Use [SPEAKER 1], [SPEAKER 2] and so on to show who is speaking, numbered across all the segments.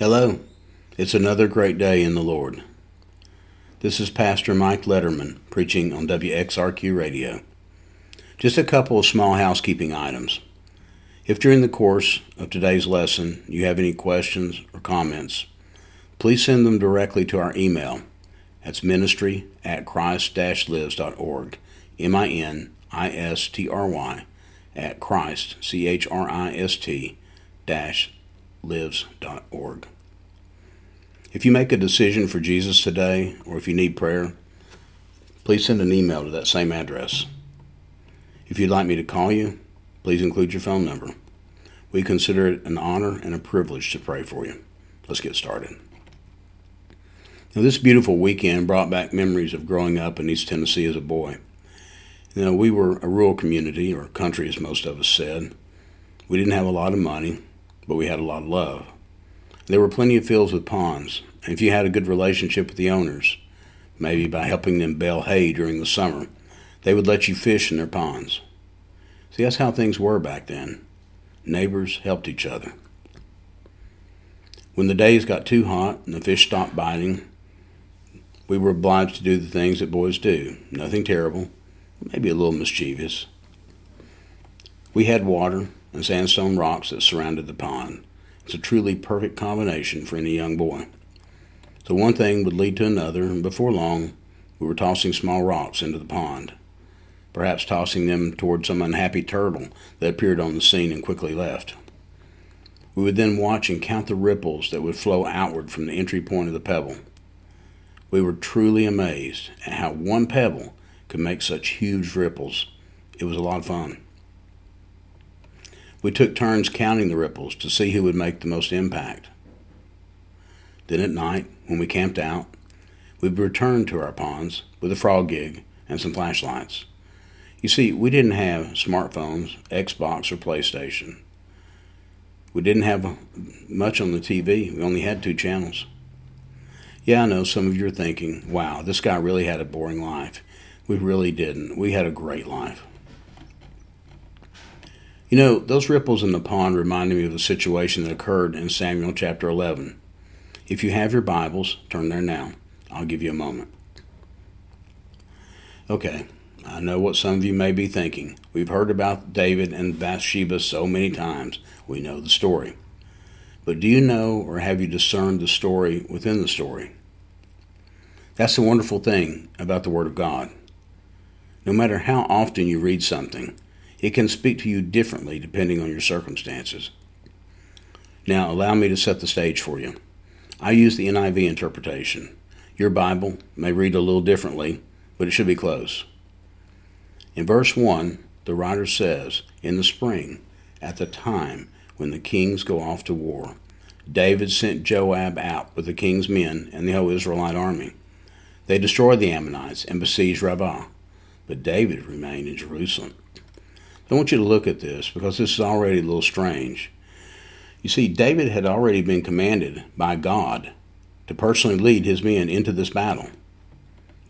[SPEAKER 1] Hello, it's another great day in the Lord. This is Pastor Mike Letterman preaching on WXRQ Radio. Just a couple of small housekeeping items. If during the course of today's lesson you have any questions or comments, please send them directly to our email. That's ministry at christ-lives.org. M-I-N-I-S-T-R-Y at Christ, C-H-R-I-S-T, dash lives.org. If you make a decision for Jesus today, or if you need prayer, please send an email to that same address. If you'd like me to call you, please include your phone number. We consider it an honor and a privilege to pray for you. Let's get started. Now, this beautiful weekend brought back memories of growing up in East Tennessee as a boy. You know, we were a rural community, or country as most of us said. We didn't have a lot of money, but we had a lot of love. There were plenty of fields with ponds, and if you had a good relationship with the owners, maybe by helping them bale hay during the summer, they would let you fish in their ponds. See, that's how things were back then. Neighbors helped each other. When the days got too hot and the fish stopped biting, we were obliged to do the things that boys do. Nothing terrible, maybe a little mischievous. We had water and sandstone rocks that surrounded the pond. It's a truly perfect combination for any young boy. So one thing would lead to another, and before long, we were tossing small rocks into the pond, perhaps tossing them toward some unhappy turtle that appeared on the scene and quickly left. We would then watch and count the ripples that would flow outward from the entry point of the pebble. We were truly amazed at how one pebble could make such huge ripples. It was a lot of fun. We took turns counting the ripples to see who would make the most impact. Then at night, when we camped out, we would return to our ponds with a frog gig and some flashlights. You see, we didn't have smartphones, Xbox, or PlayStation. We didn't have much on the TV. We only had two channels. Yeah, I know some of you are thinking, wow, this guy really had a boring life. We really didn't. We had a great life. You know, those ripples in the pond reminded me of a situation that occurred in Samuel chapter 11. If you have your Bibles, turn there now. I'll give you a moment. Okay, I know what some of you may be thinking. We've heard about David and Bathsheba so many times, we know the story. But do you know or have you discerned the story within the story? That's the wonderful thing about the Word of God. No matter how often you read something, it can speak to you differently depending on your circumstances. Now, allow me to set the stage for you. I use the NIV interpretation. Your Bible may read a little differently, but it should be close. In verse 1, the writer says, In the spring, at the time when the kings go off to war, David sent Joab out with the king's men and the whole Israelite army. They destroyed the Ammonites and besieged Rabbah, but David remained in Jerusalem. I want you to look at this because this is already a little strange. You see, David had already been commanded by God to personally lead his men into this battle.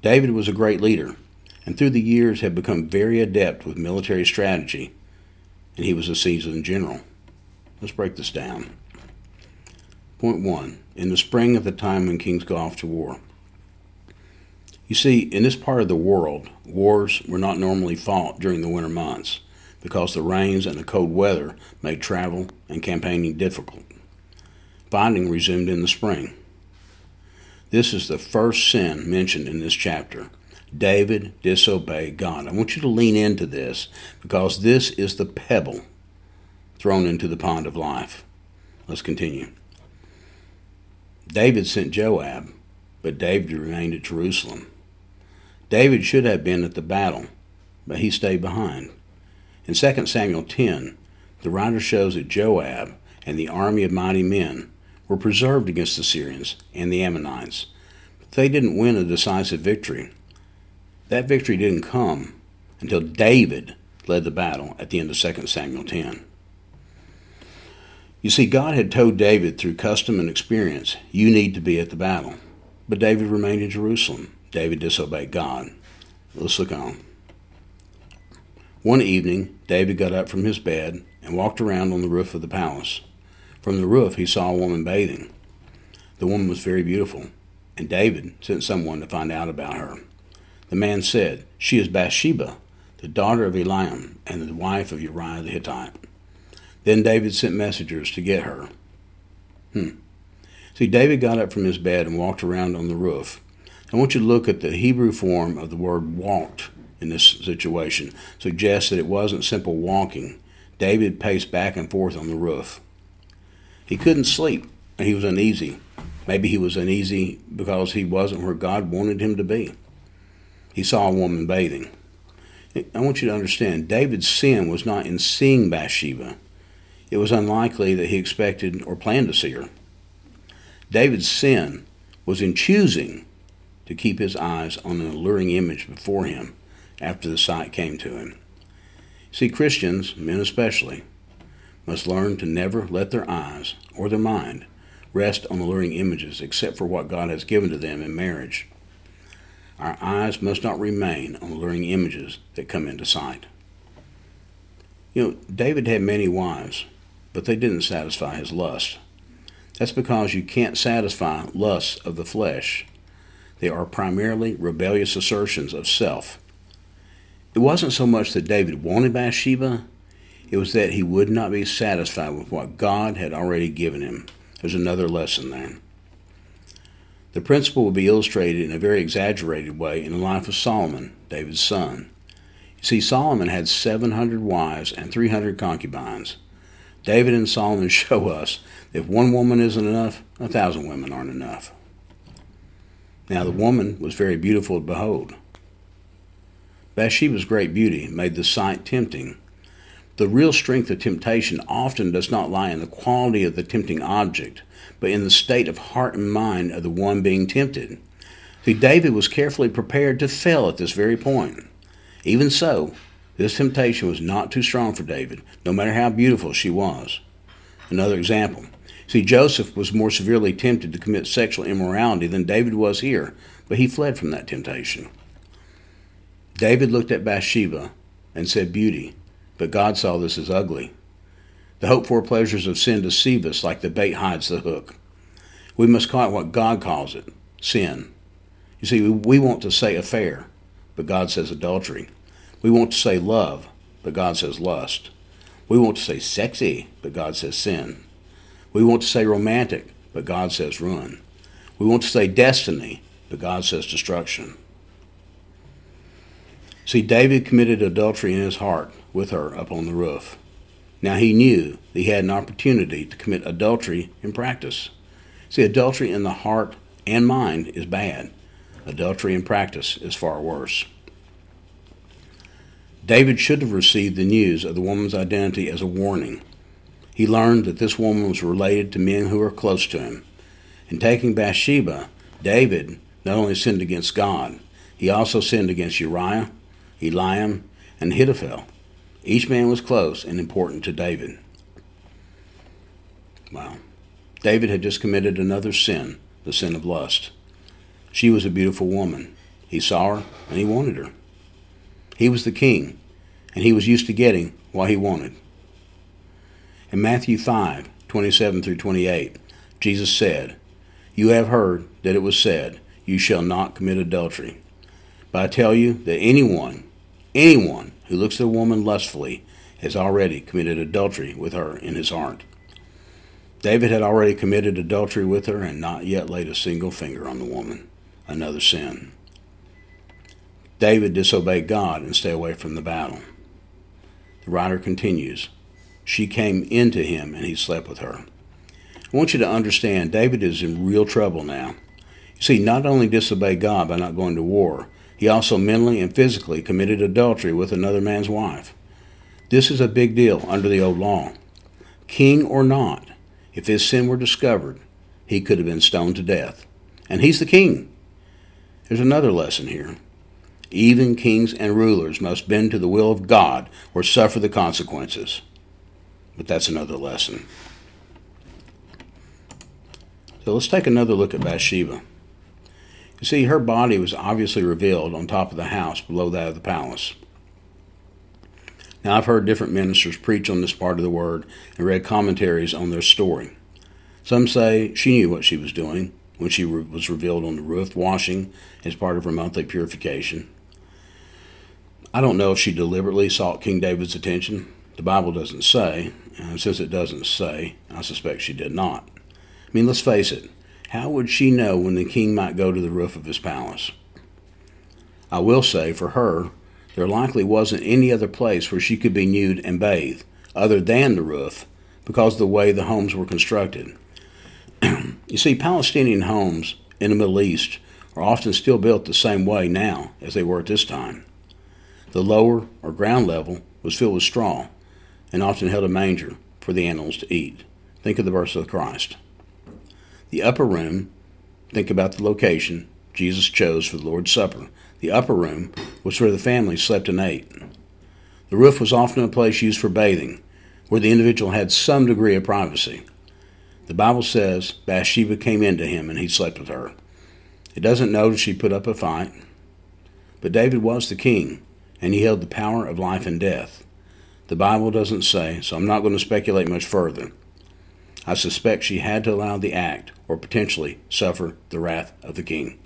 [SPEAKER 1] David was a great leader, and through the years had become very adept with military strategy, and he was a seasoned general. Let's break this down. Point one In the spring of the time when kings go off to war. You see, in this part of the world, wars were not normally fought during the winter months because the rains and the cold weather made travel and campaigning difficult. Fighting resumed in the spring. This is the first sin mentioned in this chapter. David disobeyed God. I want you to lean into this because this is the pebble thrown into the pond of life. Let's continue. David sent Joab, but David remained at Jerusalem. David should have been at the battle, but he stayed behind. In 2 Samuel 10, the writer shows that Joab and the army of mighty men were preserved against the Syrians and the Ammonites. But they didn't win a decisive victory. That victory didn't come until David led the battle at the end of 2 Samuel 10. You see, God had told David through custom and experience, you need to be at the battle. But David remained in Jerusalem. David disobeyed God. Let's look on. One evening, David got up from his bed and walked around on the roof of the palace. From the roof, he saw a woman bathing. The woman was very beautiful, and David sent someone to find out about her. The man said, She is Bathsheba, the daughter of Eliam, and the wife of Uriah the Hittite. Then David sent messengers to get her. Hmm. See, David got up from his bed and walked around on the roof. I want you to look at the Hebrew form of the word walked in this situation. Suggests that it wasn't simple walking. David paced back and forth on the roof. He couldn't sleep, and he was uneasy. Maybe he was uneasy because he wasn't where God wanted him to be. He saw a woman bathing. I want you to understand David's sin was not in seeing Bathsheba. It was unlikely that he expected or planned to see her. David's sin was in choosing to keep his eyes on an alluring image before him after the sight came to him. See, Christians, men especially, must learn to never let their eyes or their mind rest on alluring images except for what God has given to them in marriage. Our eyes must not remain on alluring images that come into sight. You know, David had many wives, but they didn't satisfy his lust. That's because you can't satisfy lusts of the flesh. They are primarily rebellious assertions of self. It wasn't so much that David wanted Bathsheba, it was that he would not be satisfied with what God had already given him. There's another lesson there. The principle will be illustrated in a very exaggerated way in the life of Solomon, David's son. You see, Solomon had 700 wives and 300 concubines. David and Solomon show us that if one woman isn't enough, a thousand women aren't enough. Now, the woman was very beautiful to behold. Bathsheba's great beauty made the sight tempting. The real strength of temptation often does not lie in the quality of the tempting object, but in the state of heart and mind of the one being tempted. See, David was carefully prepared to fail at this very point. Even so, this temptation was not too strong for David, no matter how beautiful she was. Another example. See, Joseph was more severely tempted to commit sexual immorality than David was here, but he fled from that temptation. David looked at Bathsheba and said, Beauty, but God saw this as ugly. The hoped for pleasures of sin deceive us like the bait hides the hook. We must call it what God calls it sin. You see, we want to say affair, but God says adultery. We want to say love, but God says lust. We want to say sexy, but God says sin. We want to say romantic, but God says ruin. We want to say destiny, but God says destruction. See, David committed adultery in his heart with her up on the roof. Now he knew that he had an opportunity to commit adultery in practice. See, adultery in the heart and mind is bad. Adultery in practice is far worse. David should have received the news of the woman's identity as a warning. He learned that this woman was related to men who were close to him. In taking Bathsheba, David not only sinned against God, he also sinned against Uriah, Eliam, and Ahithophel. Each man was close and important to David. Wow. David had just committed another sin, the sin of lust. She was a beautiful woman. He saw her and he wanted her. He was the king, and he was used to getting what he wanted. In Matthew 5 27 through 28, Jesus said, You have heard that it was said, You shall not commit adultery. But I tell you that anyone, anyone who looks at a woman lustfully has already committed adultery with her in his heart. David had already committed adultery with her and not yet laid a single finger on the woman, another sin. David disobeyed God and stayed away from the battle. The writer continues She came into him and he slept with her. I want you to understand David is in real trouble now. You see, not only disobeyed God by not going to war, he also mentally and physically committed adultery with another man's wife. This is a big deal under the old law. King or not, if his sin were discovered, he could have been stoned to death. And he's the king. There's another lesson here. Even kings and rulers must bend to the will of God or suffer the consequences. But that's another lesson. So let's take another look at Bathsheba. You see, her body was obviously revealed on top of the house below that of the palace. Now, I've heard different ministers preach on this part of the word and read commentaries on their story. Some say she knew what she was doing when she re- was revealed on the roof washing as part of her monthly purification. I don't know if she deliberately sought King David's attention. The Bible doesn't say, and since it doesn't say, I suspect she did not. I mean, let's face it, how would she know when the king might go to the roof of his palace? I will say, for her, there likely wasn't any other place where she could be nude and bathe other than the roof because of the way the homes were constructed. you see, Palestinian homes in the Middle East are often still built the same way now as they were at this time. The lower or ground level was filled with straw and often held a manger for the animals to eat. Think of the birth of Christ. The upper room, think about the location Jesus chose for the Lord's Supper. The upper room was where the family slept and ate. The roof was often a place used for bathing, where the individual had some degree of privacy. The Bible says Bathsheba came in to him and he slept with her. It doesn't note she put up a fight, but David was the king, and he held the power of life and death. The Bible doesn't say, so I'm not going to speculate much further. I suspect she had to allow the act, or potentially suffer the wrath of the king.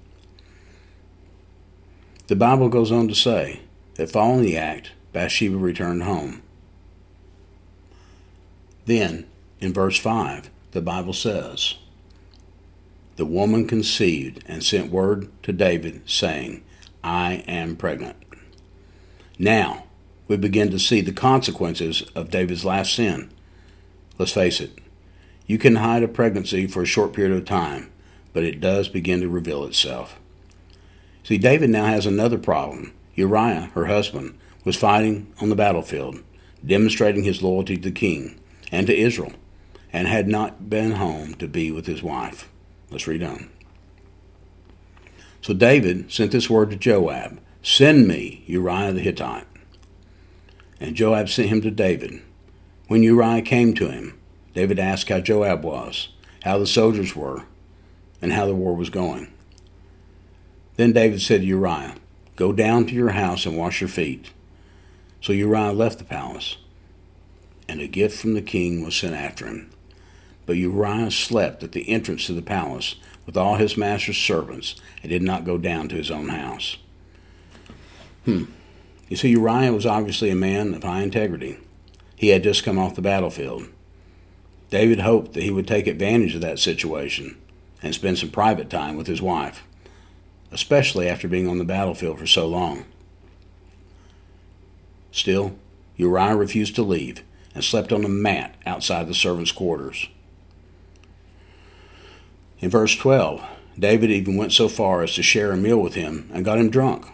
[SPEAKER 1] The Bible goes on to say that following the act, Bathsheba returned home. Then, in verse 5, the Bible says, The woman conceived and sent word to David, saying, I am pregnant. Now, we begin to see the consequences of David's last sin. Let's face it, you can hide a pregnancy for a short period of time, but it does begin to reveal itself. See, David now has another problem. Uriah, her husband, was fighting on the battlefield, demonstrating his loyalty to the king and to Israel, and had not been home to be with his wife. Let's read on. So David sent this word to Joab Send me Uriah the Hittite. And Joab sent him to David. When Uriah came to him, David asked how Joab was, how the soldiers were, and how the war was going. Then David said to Uriah, Go down to your house and wash your feet. So Uriah left the palace, and a gift from the king was sent after him. But Uriah slept at the entrance to the palace with all his master's servants, and did not go down to his own house. Hmm. You see, Uriah was obviously a man of high integrity. He had just come off the battlefield. David hoped that he would take advantage of that situation and spend some private time with his wife, especially after being on the battlefield for so long. Still, Uriah refused to leave and slept on a mat outside the servants' quarters. In verse 12, David even went so far as to share a meal with him and got him drunk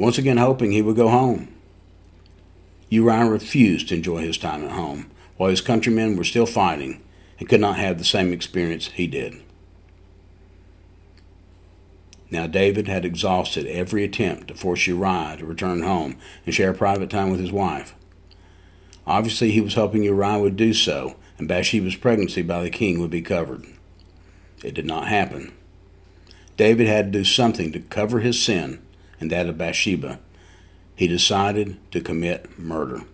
[SPEAKER 1] once again hoping he would go home. Uriah refused to enjoy his time at home, while his countrymen were still fighting and could not have the same experience he did. Now David had exhausted every attempt to force Uriah to return home and share private time with his wife. Obviously, he was hoping Uriah would do so, and Bathsheba's pregnancy by the king would be covered. It did not happen. David had to do something to cover his sin and that of Bathsheba, he decided to commit murder.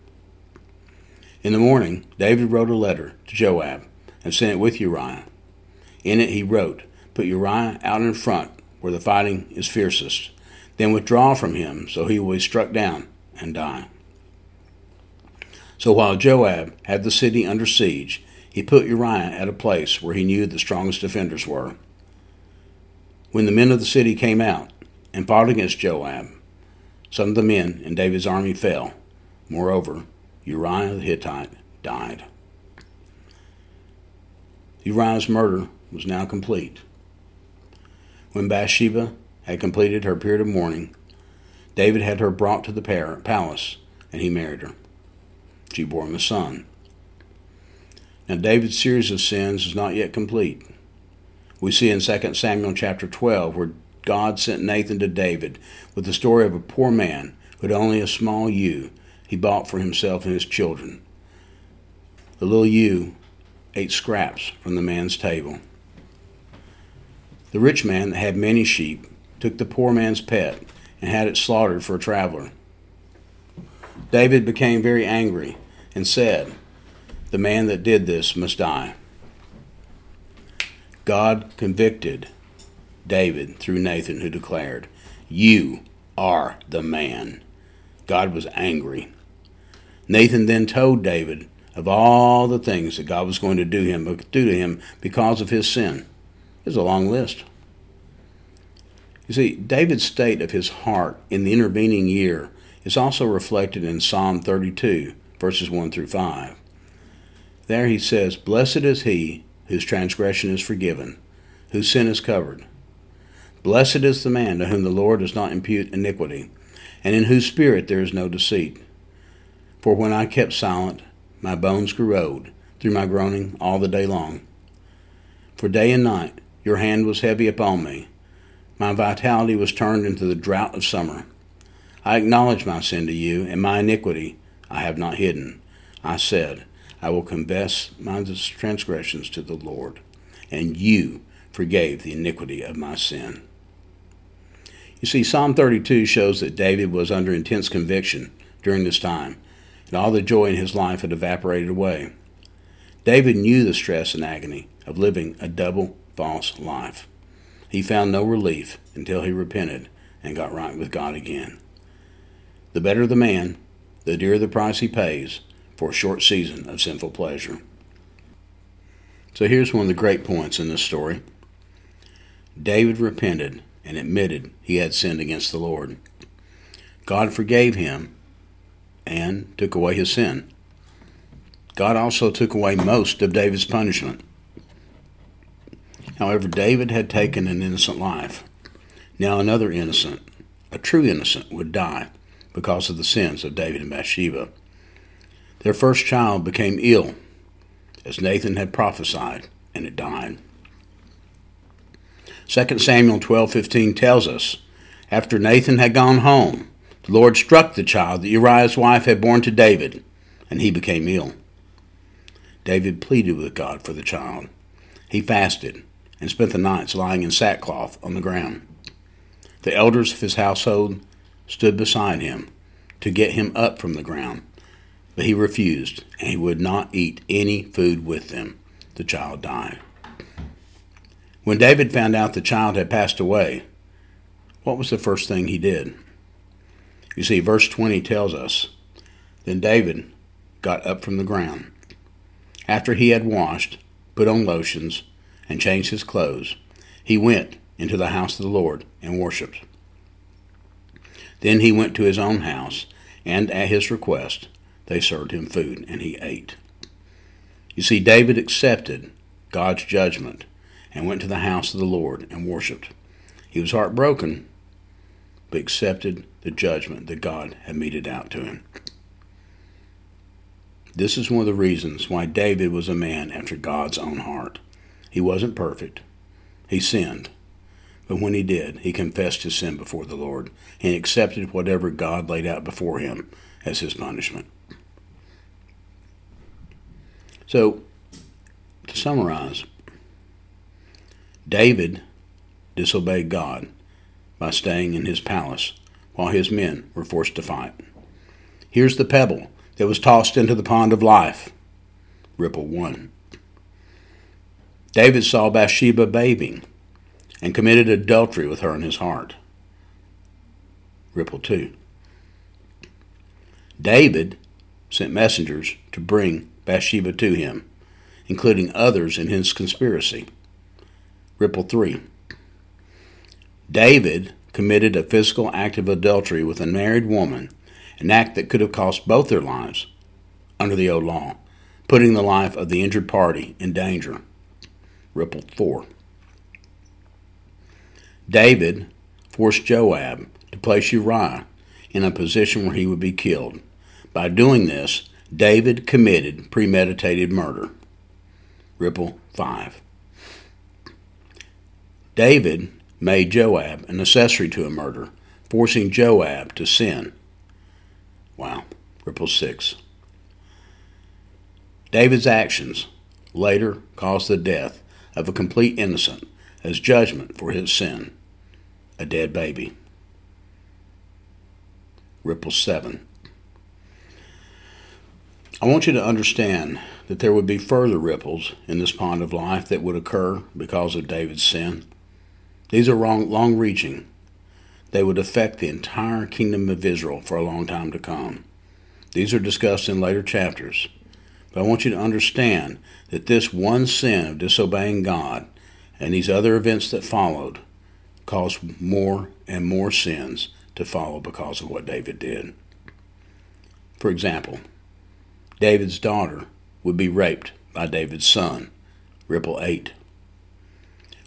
[SPEAKER 1] In the morning, David wrote a letter to Joab and sent it with Uriah. In it, he wrote, Put Uriah out in front where the fighting is fiercest, then withdraw from him so he will be struck down and die. So while Joab had the city under siege, he put Uriah at a place where he knew the strongest defenders were. When the men of the city came out, and fought against Joab. Some of the men in David's army fell. Moreover, Uriah the Hittite died. Uriah's murder was now complete. When Bathsheba had completed her period of mourning, David had her brought to the palace, and he married her. She bore him a son. Now David's series of sins is not yet complete. We see in 2 Samuel chapter 12 where God sent Nathan to David with the story of a poor man who had only a small ewe he bought for himself and his children. The little ewe ate scraps from the man's table. The rich man that had many sheep took the poor man's pet and had it slaughtered for a traveler. David became very angry and said, The man that did this must die. God convicted David through Nathan, who declared, You are the man. God was angry. Nathan then told David of all the things that God was going to do him do to him because of his sin. It's a long list. You see, David's state of his heart in the intervening year is also reflected in Psalm 32, verses 1 through 5. There he says, Blessed is he whose transgression is forgiven, whose sin is covered. Blessed is the man to whom the Lord does not impute iniquity, and in whose spirit there is no deceit. For when I kept silent, my bones grew old through my groaning all the day long. For day and night your hand was heavy upon me. My vitality was turned into the drought of summer. I acknowledge my sin to you, and my iniquity I have not hidden. I said, I will confess my transgressions to the Lord, and you forgave the iniquity of my sin. You see, Psalm 32 shows that David was under intense conviction during this time, and all the joy in his life had evaporated away. David knew the stress and agony of living a double false life. He found no relief until he repented and got right with God again. The better the man, the dearer the price he pays for a short season of sinful pleasure. So here's one of the great points in this story David repented and admitted he had sinned against the Lord. God forgave him and took away his sin. God also took away most of David's punishment. However, David had taken an innocent life. Now another innocent, a true innocent, would die because of the sins of David and Bathsheba. Their first child became ill, as Nathan had prophesied, and it died. 2 Samuel 12:15 tells us, after Nathan had gone home, the Lord struck the child that Uriah's wife had borne to David, and he became ill. David pleaded with God for the child. He fasted and spent the nights lying in sackcloth on the ground. The elders of his household stood beside him to get him up from the ground, but he refused, and he would not eat any food with them. The child died. When David found out the child had passed away, what was the first thing he did? You see, verse 20 tells us Then David got up from the ground. After he had washed, put on lotions, and changed his clothes, he went into the house of the Lord and worshipped. Then he went to his own house, and at his request, they served him food, and he ate. You see, David accepted God's judgment and went to the house of the Lord and worshipped. He was heartbroken, but accepted the judgment that God had meted out to him. This is one of the reasons why David was a man after God's own heart. He wasn't perfect. He sinned. But when he did, he confessed his sin before the Lord and accepted whatever God laid out before him as his punishment. So, to summarize, David disobeyed God by staying in his palace while his men were forced to fight. Here's the pebble that was tossed into the pond of life. Ripple 1. David saw Bathsheba bathing and committed adultery with her in his heart. Ripple 2. David sent messengers to bring Bathsheba to him, including others in his conspiracy. Ripple 3. David committed a physical act of adultery with a married woman, an act that could have cost both their lives under the old law, putting the life of the injured party in danger. Ripple 4. David forced Joab to place Uriah in a position where he would be killed. By doing this, David committed premeditated murder. Ripple 5. David made Joab an accessory to a murder, forcing Joab to sin. Wow. Ripple 6. David's actions later caused the death of a complete innocent as judgment for his sin, a dead baby. Ripple 7. I want you to understand that there would be further ripples in this pond of life that would occur because of David's sin. These are long reaching. They would affect the entire kingdom of Israel for a long time to come. These are discussed in later chapters. But I want you to understand that this one sin of disobeying God and these other events that followed caused more and more sins to follow because of what David did. For example, David's daughter would be raped by David's son, Ripple 8.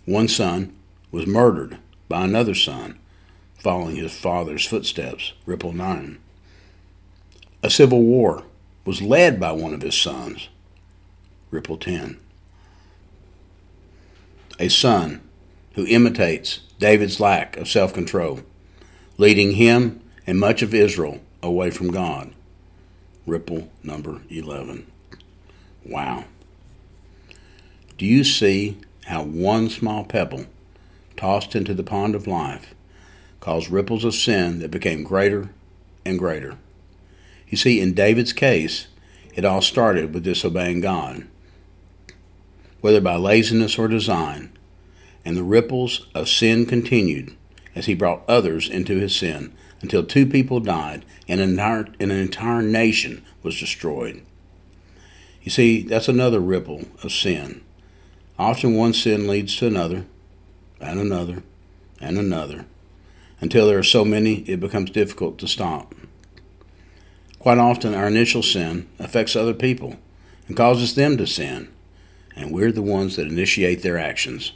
[SPEAKER 1] One son was murdered by another son, following his father's footsteps, Ripple 9. A civil war was led by one of his sons, Ripple 10. A son who imitates David's lack of self control, leading him and much of Israel away from God, Ripple number 11. Wow. Do you see how one small pebble tossed into the pond of life caused ripples of sin that became greater and greater? You see, in David's case, it all started with disobeying God, whether by laziness or design, and the ripples of sin continued as he brought others into his sin until two people died and an entire, and an entire nation was destroyed. You see, that's another ripple of sin. Often one sin leads to another, and another, and another, until there are so many it becomes difficult to stop. Quite often, our initial sin affects other people and causes them to sin, and we're the ones that initiate their actions.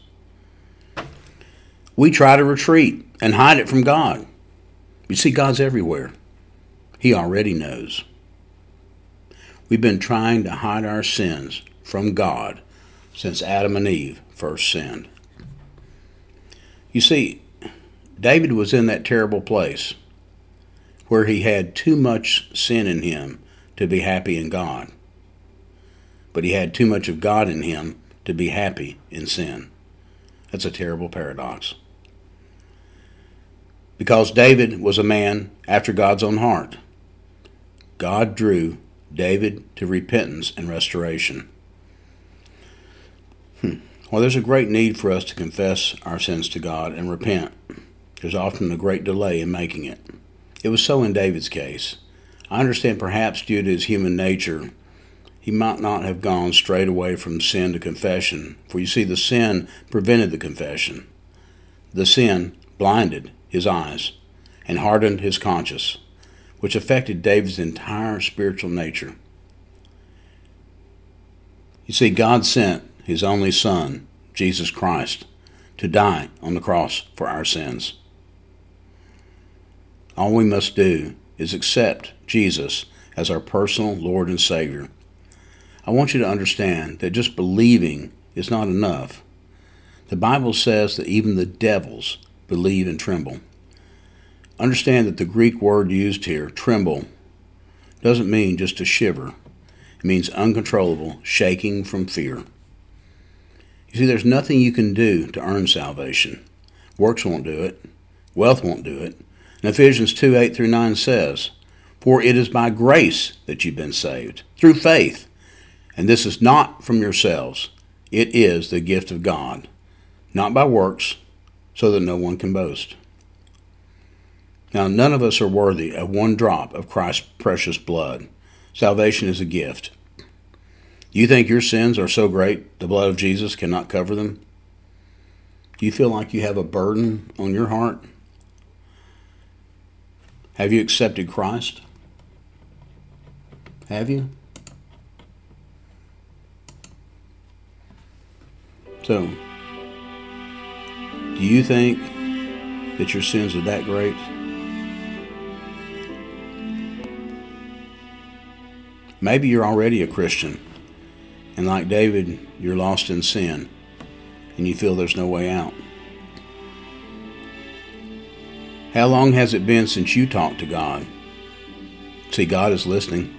[SPEAKER 1] We try to retreat and hide it from God. You see, God's everywhere. He already knows. We've been trying to hide our sins from God since Adam and Eve first sinned. You see, David was in that terrible place where he had too much sin in him to be happy in God, but he had too much of God in him to be happy in sin. That's a terrible paradox. Because David was a man after God's own heart, God drew David to repentance and restoration. Hmm. Well, there's a great need for us to confess our sins to God and repent. There's often a great delay in making it. It was so in David's case. I understand perhaps due to his human nature, he might not have gone straight away from sin to confession, for you see, the sin prevented the confession. The sin blinded his eyes and hardened his conscience which affected David's entire spiritual nature. You see, God sent his only Son, Jesus Christ, to die on the cross for our sins. All we must do is accept Jesus as our personal Lord and Savior. I want you to understand that just believing is not enough. The Bible says that even the devils believe and tremble. Understand that the Greek word used here, tremble, doesn't mean just to shiver. It means uncontrollable, shaking from fear. You see, there's nothing you can do to earn salvation. Works won't do it. Wealth won't do it. And Ephesians 2 8 through 9 says, For it is by grace that you've been saved, through faith. And this is not from yourselves, it is the gift of God, not by works, so that no one can boast. Now, none of us are worthy of one drop of Christ's precious blood. Salvation is a gift. You think your sins are so great the blood of Jesus cannot cover them? Do you feel like you have a burden on your heart? Have you accepted Christ? Have you? So, do you think that your sins are that great? Maybe you're already a Christian, and like David, you're lost in sin, and you feel there's no way out. How long has it been since you talked to God? See, God is listening.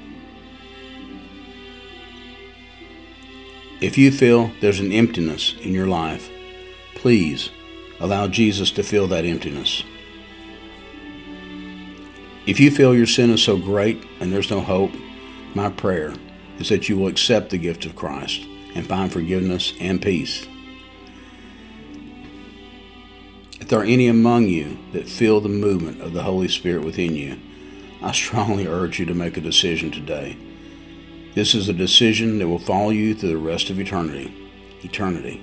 [SPEAKER 1] If you feel there's an emptiness in your life, please allow Jesus to fill that emptiness. If you feel your sin is so great and there's no hope, my prayer is that you will accept the gift of Christ and find forgiveness and peace. If there are any among you that feel the movement of the Holy Spirit within you, I strongly urge you to make a decision today. This is a decision that will follow you through the rest of eternity. Eternity.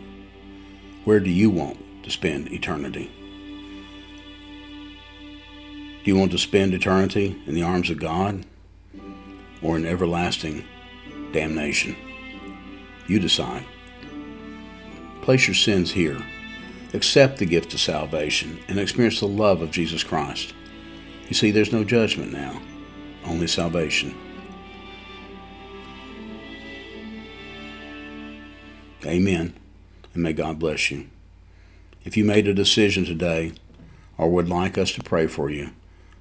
[SPEAKER 1] Where do you want to spend eternity? Do you want to spend eternity in the arms of God or in everlasting damnation? You decide. Place your sins here. Accept the gift of salvation and experience the love of Jesus Christ. You see, there's no judgment now, only salvation. Amen, and may God bless you. If you made a decision today or would like us to pray for you,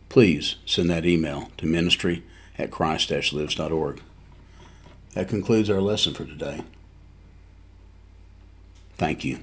[SPEAKER 1] please send that email to ministry at christ-lives.org. That concludes our lesson for today. Thank you.